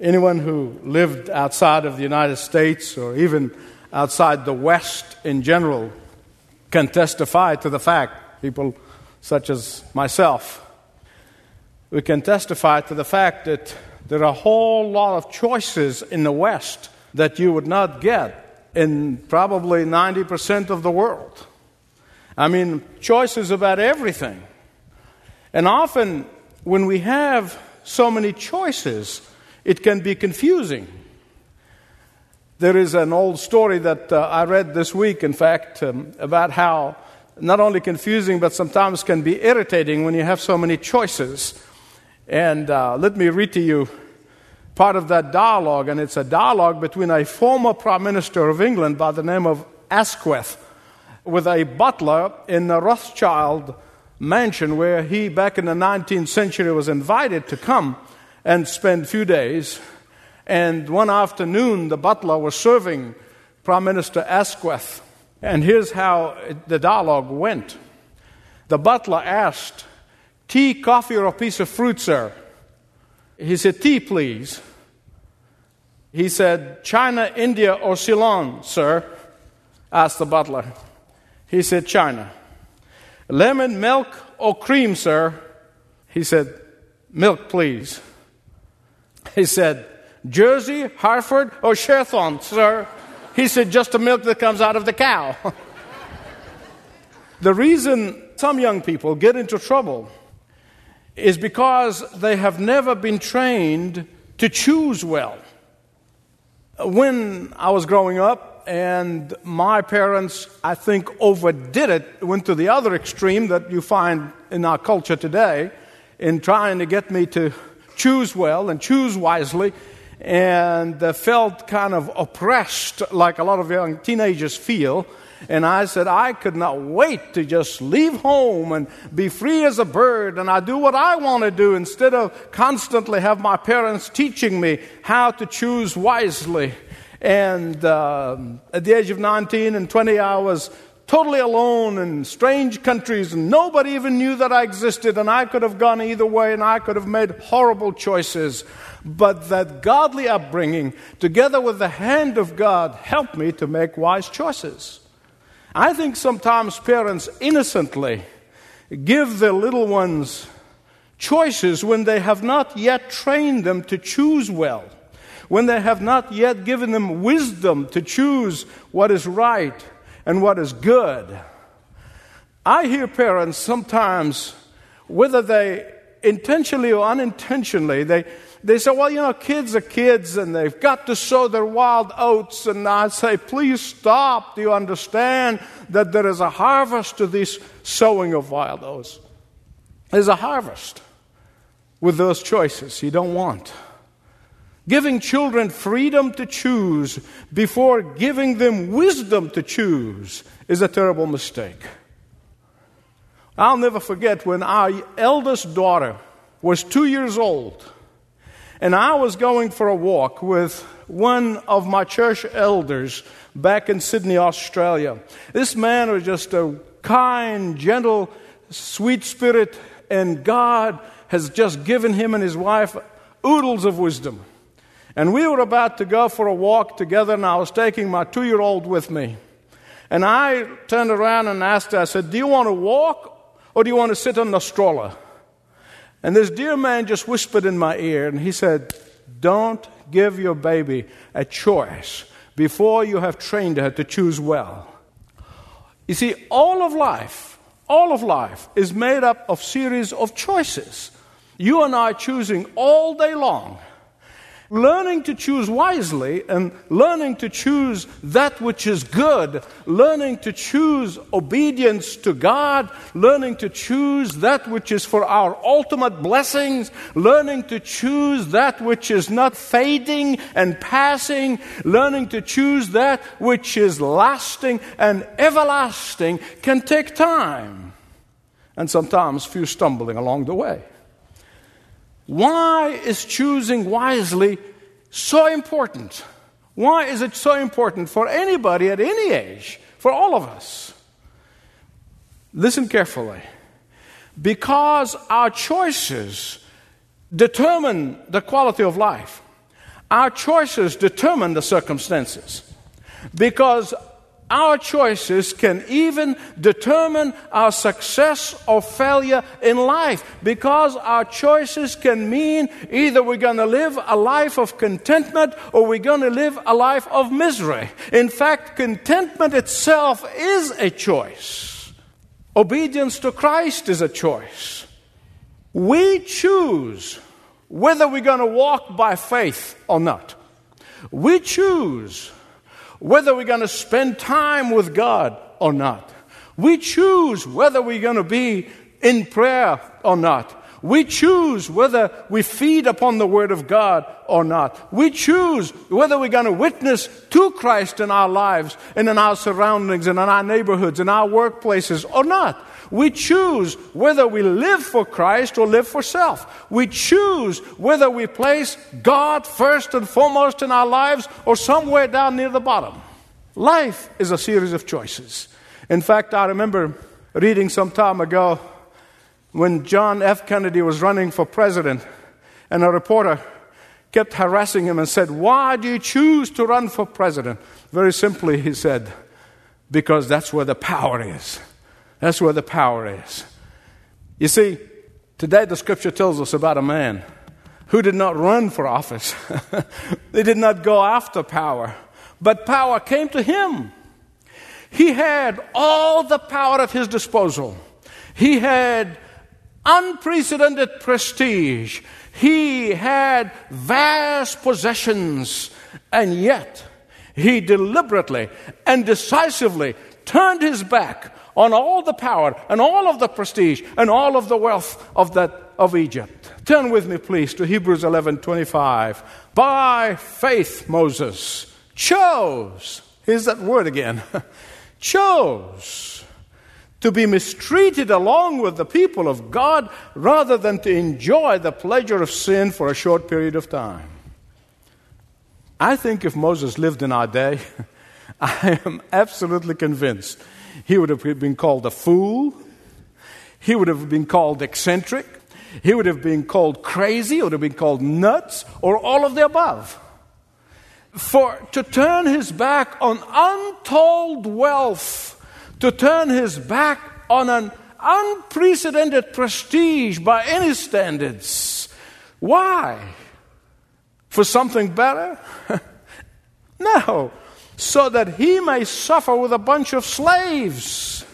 Anyone who lived outside of the United States or even outside the West in general can testify to the fact, people such as myself, we can testify to the fact that there are a whole lot of choices in the West that you would not get in probably 90% of the world. I mean, choices about everything. And often, when we have so many choices, it can be confusing. There is an old story that uh, I read this week, in fact, um, about how not only confusing, but sometimes can be irritating when you have so many choices. And uh, let me read to you part of that dialogue, and it's a dialogue between a former Prime Minister of England by the name of Asquith with a butler in the Rothschild mansion where he, back in the 19th century, was invited to come and spend a few days. And one afternoon, the butler was serving Prime Minister Asquith. And here's how the dialogue went the butler asked, Tea, coffee, or a piece of fruit, sir? He said, Tea, please. He said, China, India, or Ceylon, sir? asked the butler. He said, China. Lemon, milk, or cream, sir? He said, Milk, please. He said, Jersey, Hereford, or Shorthorn, sir? He said, Just the milk that comes out of the cow. the reason some young people get into trouble is because they have never been trained to choose well. When I was growing up, and my parents, I think, overdid it, went to the other extreme that you find in our culture today in trying to get me to choose well and choose wisely, and felt kind of oppressed like a lot of young teenagers feel and I said, I could not wait to just leave home and be free as a bird and I do what I want to do instead of constantly have my parents teaching me how to choose wisely. And uh, at the age of 19 and 20, I was totally alone in strange countries, and nobody even knew that I existed, and I could have gone either way, and I could have made horrible choices. But that godly upbringing, together with the hand of God, helped me to make wise choices. I think sometimes parents innocently give their little ones choices when they have not yet trained them to choose well, when they have not yet given them wisdom to choose what is right and what is good. I hear parents sometimes, whether they intentionally or unintentionally, they, they say, well, you know, kids are kids and they've got to sow their wild oats. And I say, please stop. Do you understand that there is a harvest to this sowing of wild oats? There's a harvest with those choices you don't want. Giving children freedom to choose before giving them wisdom to choose is a terrible mistake. I'll never forget when our eldest daughter was two years old and I was going for a walk with one of my church elders back in Sydney, Australia. This man was just a kind, gentle, sweet spirit, and God has just given him and his wife oodles of wisdom. And we were about to go for a walk together, and I was taking my two year old with me. And I turned around and asked her, I said, Do you want to walk or do you want to sit on the stroller? And this dear man just whispered in my ear, and he said, Don't give your baby a choice before you have trained her to choose well. You see, all of life, all of life is made up of series of choices. You and I choosing all day long learning to choose wisely and learning to choose that which is good, learning to choose obedience to God, learning to choose that which is for our ultimate blessings, learning to choose that which is not fading and passing, learning to choose that which is lasting and everlasting can take time. And sometimes few stumbling along the way. Why is choosing wisely so important? Why is it so important for anybody at any age, for all of us? Listen carefully. Because our choices determine the quality of life. Our choices determine the circumstances because our choices can even determine our success or failure in life because our choices can mean either we're going to live a life of contentment or we're going to live a life of misery. In fact, contentment itself is a choice. Obedience to Christ is a choice. We choose whether we're going to walk by faith or not. We choose whether we're going to spend time with God or not. We choose whether we're going to be in prayer or not. We choose whether we feed upon the Word of God or not. We choose whether we're going to witness to Christ in our lives and in our surroundings and in our neighborhoods and our workplaces or not. We choose whether we live for Christ or live for self. We choose whether we place God first and foremost in our lives or somewhere down near the bottom. Life is a series of choices. In fact, I remember reading some time ago when John F. Kennedy was running for president, and a reporter kept harassing him and said, Why do you choose to run for president? Very simply, he said, Because that's where the power is. That's where the power is. You see, today the scripture tells us about a man who did not run for office, they did not go after power, but power came to him. He had all the power at his disposal. He had unprecedented prestige. He had vast possessions. And yet, he deliberately and decisively turned his back on all the power and all of the prestige and all of the wealth of that of Egypt. Turn with me please to Hebrews 11:25. By faith Moses chose. Here's that word again. chose to be mistreated along with the people of God rather than to enjoy the pleasure of sin for a short period of time. I think if Moses lived in our day, I am absolutely convinced he would have been called a fool. He would have been called eccentric. He would have been called crazy. He would have been called nuts or all of the above. For to turn his back on untold wealth, to turn his back on an unprecedented prestige by any standards. Why? For something better? no so that he may suffer with a bunch of slaves.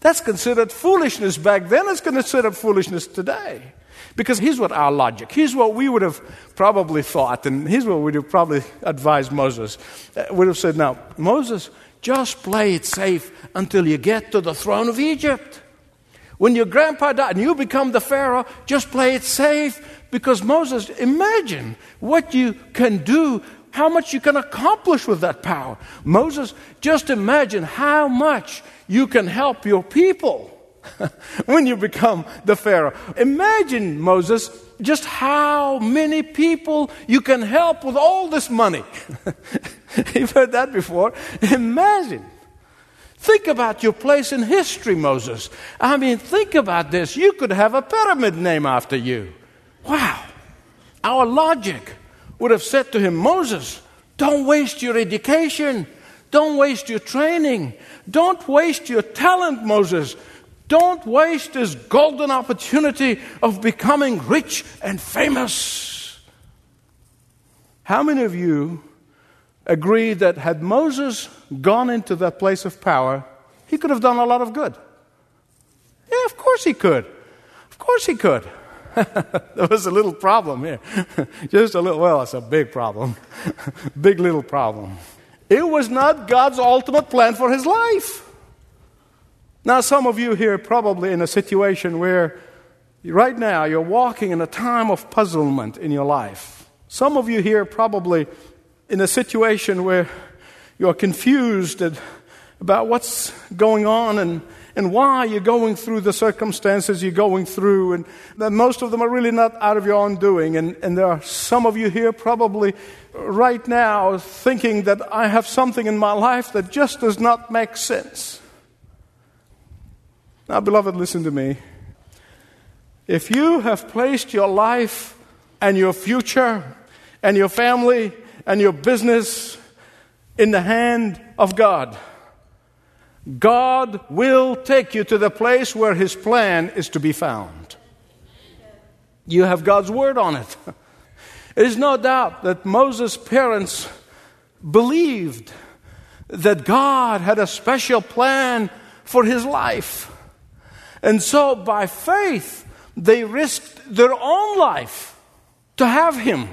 That's considered foolishness back then, it's considered foolishness today. Because here's what our logic, here's what we would have probably thought, and here's what we would have probably advised Moses. Uh, would have said, Now, Moses, just play it safe until you get to the throne of Egypt. When your grandpa died and you become the Pharaoh, just play it safe. Because Moses, imagine what you can do how much you can accomplish with that power. Moses, just imagine how much you can help your people when you become the Pharaoh. Imagine, Moses, just how many people you can help with all this money. You've heard that before. Imagine. Think about your place in history, Moses. I mean, think about this. You could have a pyramid named after you. Wow. Our logic would have said to him, Moses, don't waste your education. Don't waste your training. Don't waste your talent, Moses. Don't waste this golden opportunity of becoming rich and famous. How many of you agree that had Moses gone into that place of power, he could have done a lot of good? Yeah, of course he could. Of course he could. there was a little problem here. Just a little, well, it's a big problem. big little problem. It was not God's ultimate plan for his life. Now, some of you here probably in a situation where right now you're walking in a time of puzzlement in your life. Some of you here probably in a situation where you're confused about what's going on and and why you're going through the circumstances you're going through. And that most of them are really not out of your own doing. And, and there are some of you here probably right now thinking that I have something in my life that just does not make sense. Now, beloved, listen to me. If you have placed your life and your future and your family and your business in the hand of God. God will take you to the place where His plan is to be found. You have God's word on it. There's no doubt that Moses' parents believed that God had a special plan for his life. And so, by faith, they risked their own life to have him.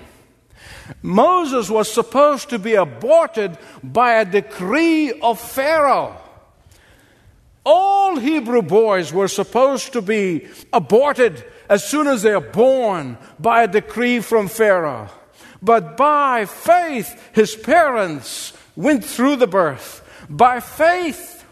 Moses was supposed to be aborted by a decree of Pharaoh. All Hebrew boys were supposed to be aborted as soon as they are born by a decree from Pharaoh. But by faith, his parents went through the birth. By faith,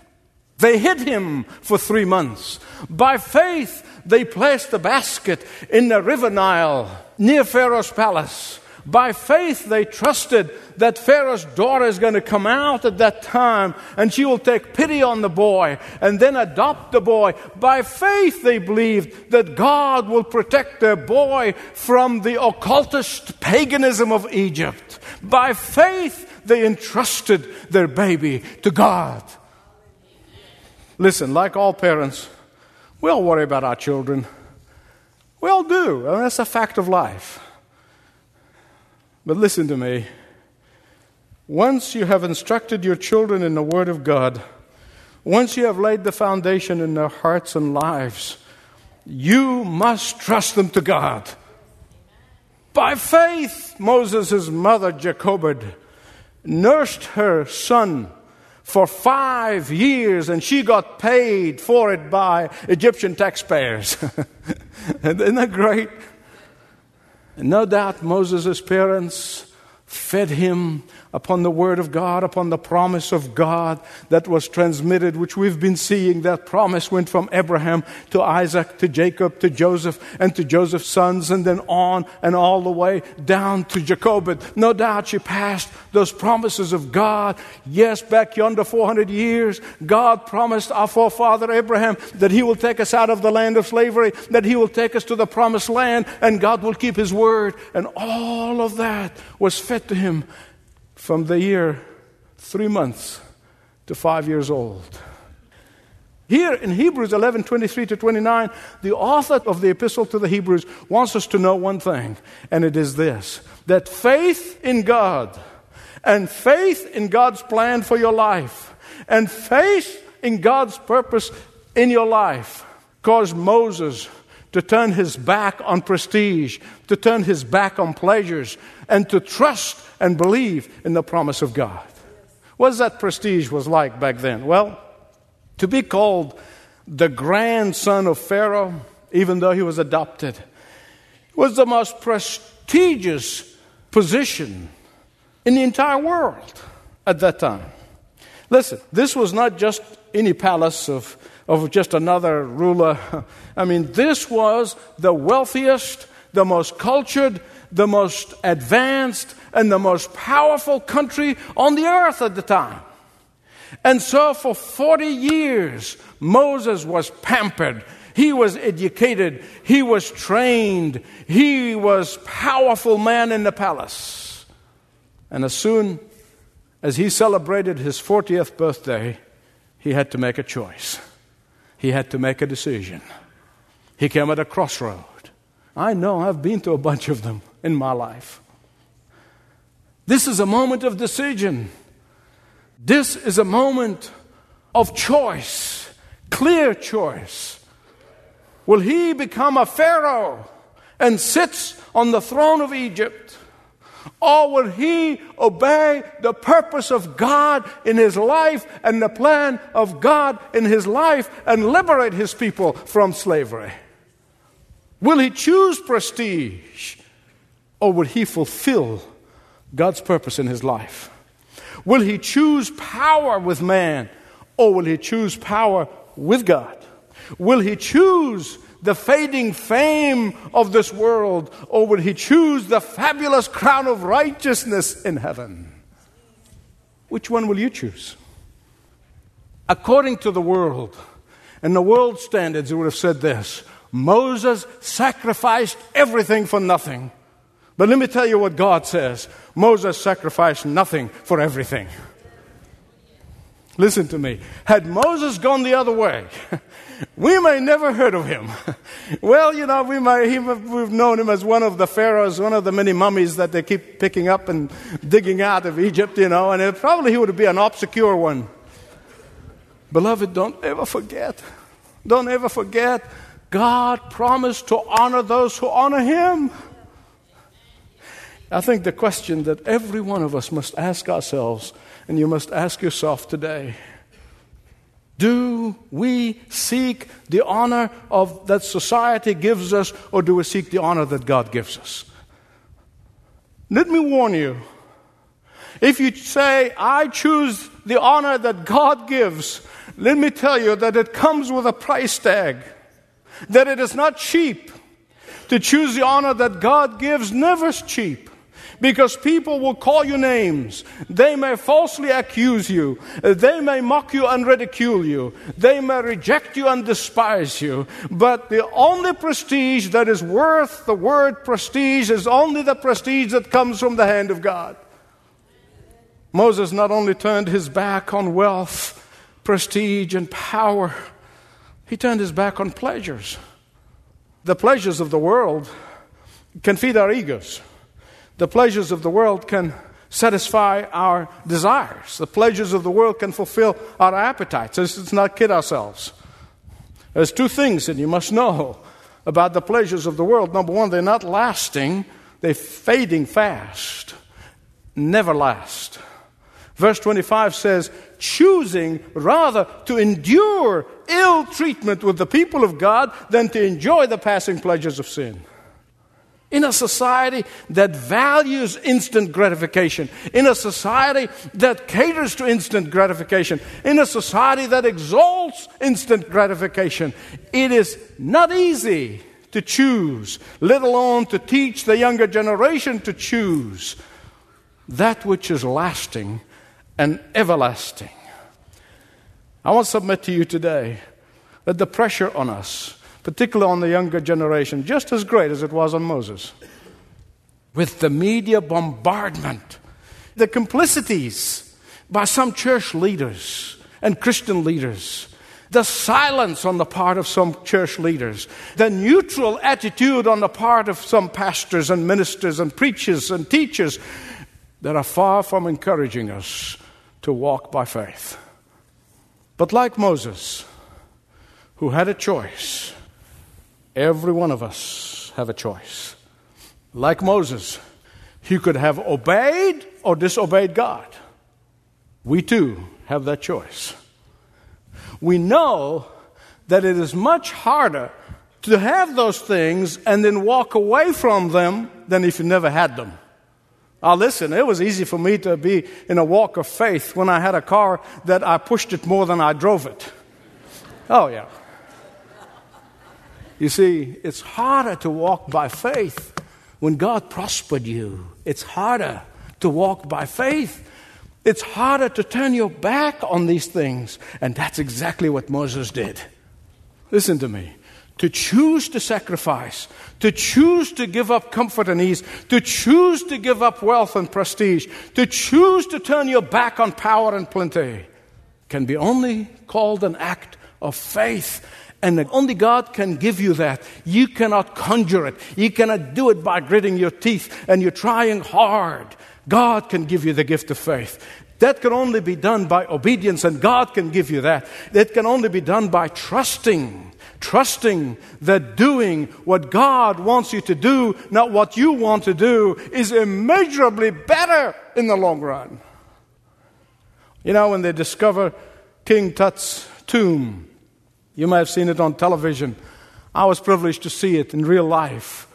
they hid him for three months. By faith, they placed the basket in the river Nile near Pharaoh's palace. By faith, they trusted that Pharaoh's daughter is going to come out at that time and she will take pity on the boy and then adopt the boy. By faith, they believed that God will protect their boy from the occultist paganism of Egypt. By faith, they entrusted their baby to God. Listen, like all parents, we all worry about our children. We all do, and that's a fact of life. But listen to me. Once you have instructed your children in the Word of God, once you have laid the foundation in their hearts and lives, you must trust them to God. By faith, Moses' mother, Jochebed, nursed her son for five years and she got paid for it by Egyptian taxpayers. Isn't that great? No doubt Moses' parents fed him upon the Word of God, upon the promise of God that was transmitted, which we've been seeing. That promise went from Abraham to Isaac to Jacob to Joseph and to Joseph's sons, and then on and all the way down to Jacob. No doubt she passed those promises of God. Yes, back yonder 400 years, God promised our forefather Abraham that he will take us out of the land of slavery, that he will take us to the promised land, and God will keep his word. And all of that was fed to him from the year three months to five years old. Here in Hebrews 11 23 to 29, the author of the epistle to the Hebrews wants us to know one thing, and it is this that faith in God and faith in God's plan for your life and faith in God's purpose in your life caused Moses to turn his back on prestige, to turn his back on pleasures, and to trust and believe in the promise of God. What that prestige was like back then? Well, to be called the grandson of Pharaoh, even though he was adopted, was the most prestigious position in the entire world at that time. Listen, this was not just any palace of, of just another ruler. I mean, this was the wealthiest, the most cultured, the most advanced, and the most powerful country on the earth at the time. And so for 40 years, Moses was pampered. He was educated. He was trained. He was powerful man in the palace. And as soon as he celebrated his 40th birthday, he had to make a choice. He had to make a decision. He came at a crossroad. I know I've been to a bunch of them in my life. This is a moment of decision. This is a moment of choice, clear choice. Will he become a Pharaoh and sits on the throne of Egypt? Or will he obey the purpose of God in his life and the plan of God in his life and liberate his people from slavery? Will he choose prestige or will he fulfill God's purpose in his life? Will he choose power with man or will he choose power with God? Will he choose the fading fame of this world or will he choose the fabulous crown of righteousness in heaven? Which one will you choose? According to the world and the world standards, it would have said this Moses sacrificed everything for nothing. But let me tell you what God says Moses sacrificed nothing for everything. Listen to me. Had Moses gone the other way, we may never heard of him. well, you know, we may, we've known him as one of the pharaohs, one of the many mummies that they keep picking up and digging out of Egypt, you know, and probably he would be an obscure one. Beloved, don't ever forget. Don't ever forget. God promised to honor those who honor him. I think the question that every one of us must ask ourselves, and you must ask yourself today do we seek the honor of that society gives us, or do we seek the honor that God gives us? Let me warn you. If you say, I choose the honor that God gives, let me tell you that it comes with a price tag, that it is not cheap. To choose the honor that God gives never is cheap because people will call you names. They may falsely accuse you. They may mock you and ridicule you. They may reject you and despise you. But the only prestige that is worth the word prestige is only the prestige that comes from the hand of God. Moses not only turned his back on wealth, prestige, and power, he turned his back on pleasures. The pleasures of the world can feed our egos. The pleasures of the world can satisfy our desires. The pleasures of the world can fulfill our appetites. Let's not kid ourselves. There's two things that you must know about the pleasures of the world. Number one, they're not lasting, they're fading fast, never last. Verse 25 says, choosing rather to endure ill treatment with the people of God than to enjoy the passing pleasures of sin. In a society that values instant gratification, in a society that caters to instant gratification, in a society that exalts instant gratification, it is not easy to choose, let alone to teach the younger generation to choose that which is lasting and everlasting. I want to submit to you today that the pressure on us particularly on the younger generation, just as great as it was on Moses. With the media bombardment, the complicities by some church leaders and Christian leaders, the silence on the part of some church leaders, the neutral attitude on the part of some pastors and ministers and preachers and teachers that are far from encouraging us to walk by faith. But like Moses, who had a choice, Every one of us have a choice. Like Moses, he could have obeyed or disobeyed God. We too have that choice. We know that it is much harder to have those things and then walk away from them than if you never had them. Now, listen, it was easy for me to be in a walk of faith when I had a car that I pushed it more than I drove it. Oh, yeah. You see, it's harder to walk by faith when God prospered you. It's harder to walk by faith. It's harder to turn your back on these things. And that's exactly what Moses did. Listen to me. To choose to sacrifice, to choose to give up comfort and ease, to choose to give up wealth and prestige, to choose to turn your back on power and plenty can be only called an act of faith and only God can give you that. You cannot conjure it. You cannot do it by gritting your teeth and you're trying hard. God can give you the gift of faith. That can only be done by obedience, and God can give you that. That can only be done by trusting. Trusting that doing what God wants you to do, not what you want to do, is immeasurably better in the long run. You know, when they discover King Tut's tomb, you may have seen it on television. I was privileged to see it in real life.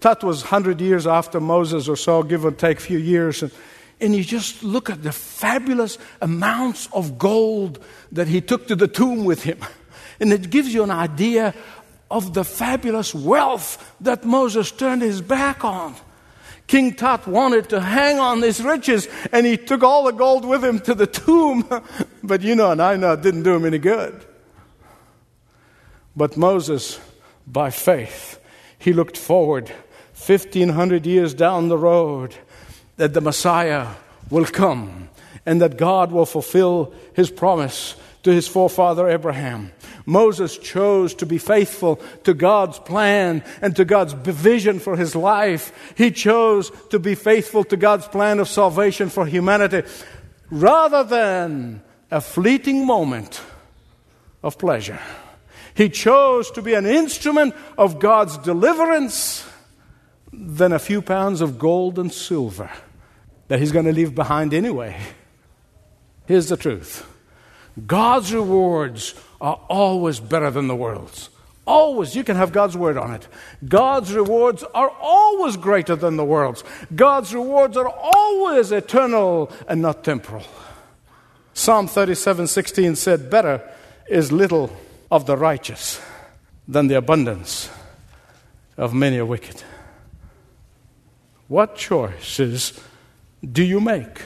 Tut was 100 years after Moses or so, give or take a few years. And, and you just look at the fabulous amounts of gold that he took to the tomb with him. And it gives you an idea of the fabulous wealth that Moses turned his back on. King Tut wanted to hang on his riches, and he took all the gold with him to the tomb. but you know, and I know it didn't do him any good. But Moses, by faith, he looked forward 1500 years down the road that the Messiah will come and that God will fulfill his promise to his forefather Abraham. Moses chose to be faithful to God's plan and to God's vision for his life. He chose to be faithful to God's plan of salvation for humanity rather than a fleeting moment of pleasure. He chose to be an instrument of God's deliverance than a few pounds of gold and silver that he's going to leave behind anyway. Here's the truth God's rewards are always better than the world's. Always. You can have God's word on it. God's rewards are always greater than the world's. God's rewards are always eternal and not temporal. Psalm 37 16 said, Better is little of the righteous than the abundance of many a wicked. What choices do you make?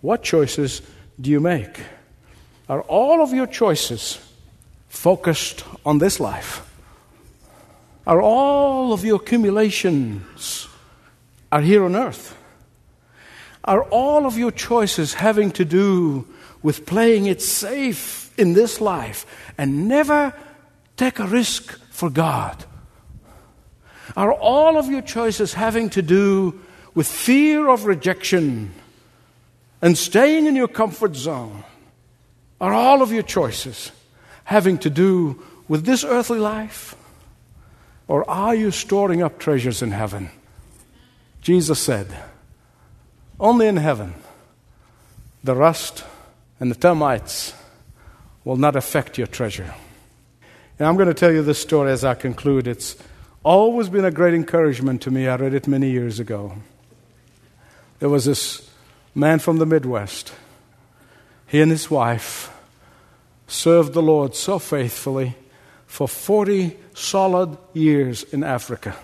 What choices do you make? Are all of your choices focused on this life? Are all of your accumulations are here on earth? Are all of your choices having to do with playing it safe in this life and never take a risk for God? Are all of your choices having to do with fear of rejection and staying in your comfort zone? Are all of your choices having to do with this earthly life? Or are you storing up treasures in heaven? Jesus said, Only in heaven the rust and the termites will not affect your treasure. And I'm going to tell you this story as I conclude. It's always been a great encouragement to me. I read it many years ago. There was this man from the Midwest. He and his wife served the Lord so faithfully for 40 solid years in Africa.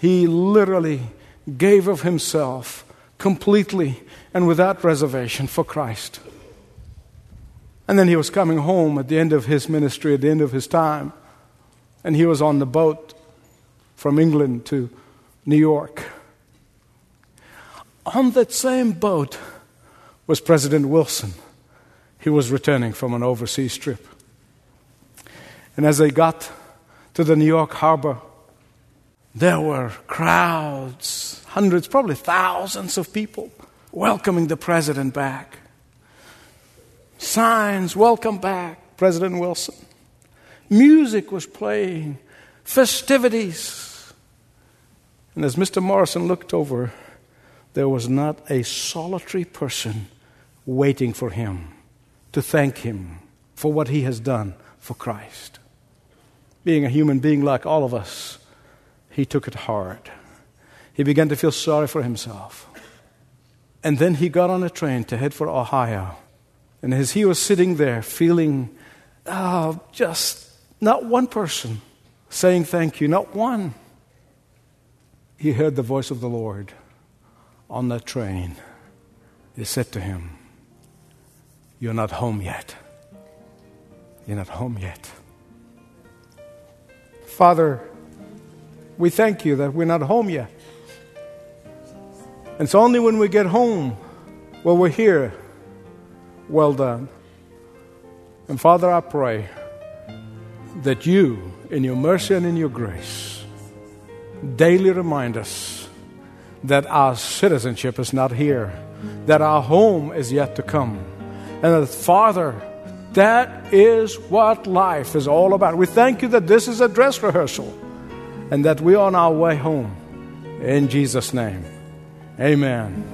He literally gave of himself completely and without reservation for Christ. And then he was coming home at the end of his ministry, at the end of his time, and he was on the boat from England to New York. On that same boat was President Wilson. He was returning from an overseas trip. And as they got to the New York harbor, there were crowds, hundreds, probably thousands of people welcoming the president back. Signs, welcome back, President Wilson. Music was playing, festivities. And as Mr. Morrison looked over, there was not a solitary person waiting for him to thank him for what he has done for Christ. Being a human being like all of us, he took it hard. He began to feel sorry for himself. And then he got on a train to head for Ohio. And as he was sitting there feeling, oh, just not one person saying thank you, not one, he heard the voice of the Lord on that train. He said to him, You're not home yet. You're not home yet. Father, we thank you that we're not home yet. And it's only when we get home will we hear, Well done. And Father, I pray that you, in your mercy and in your grace, daily remind us that our citizenship is not here, that our home is yet to come, and that, Father, that is what life is all about. We thank you that this is a dress rehearsal and that we're on our way home. In Jesus' name, amen.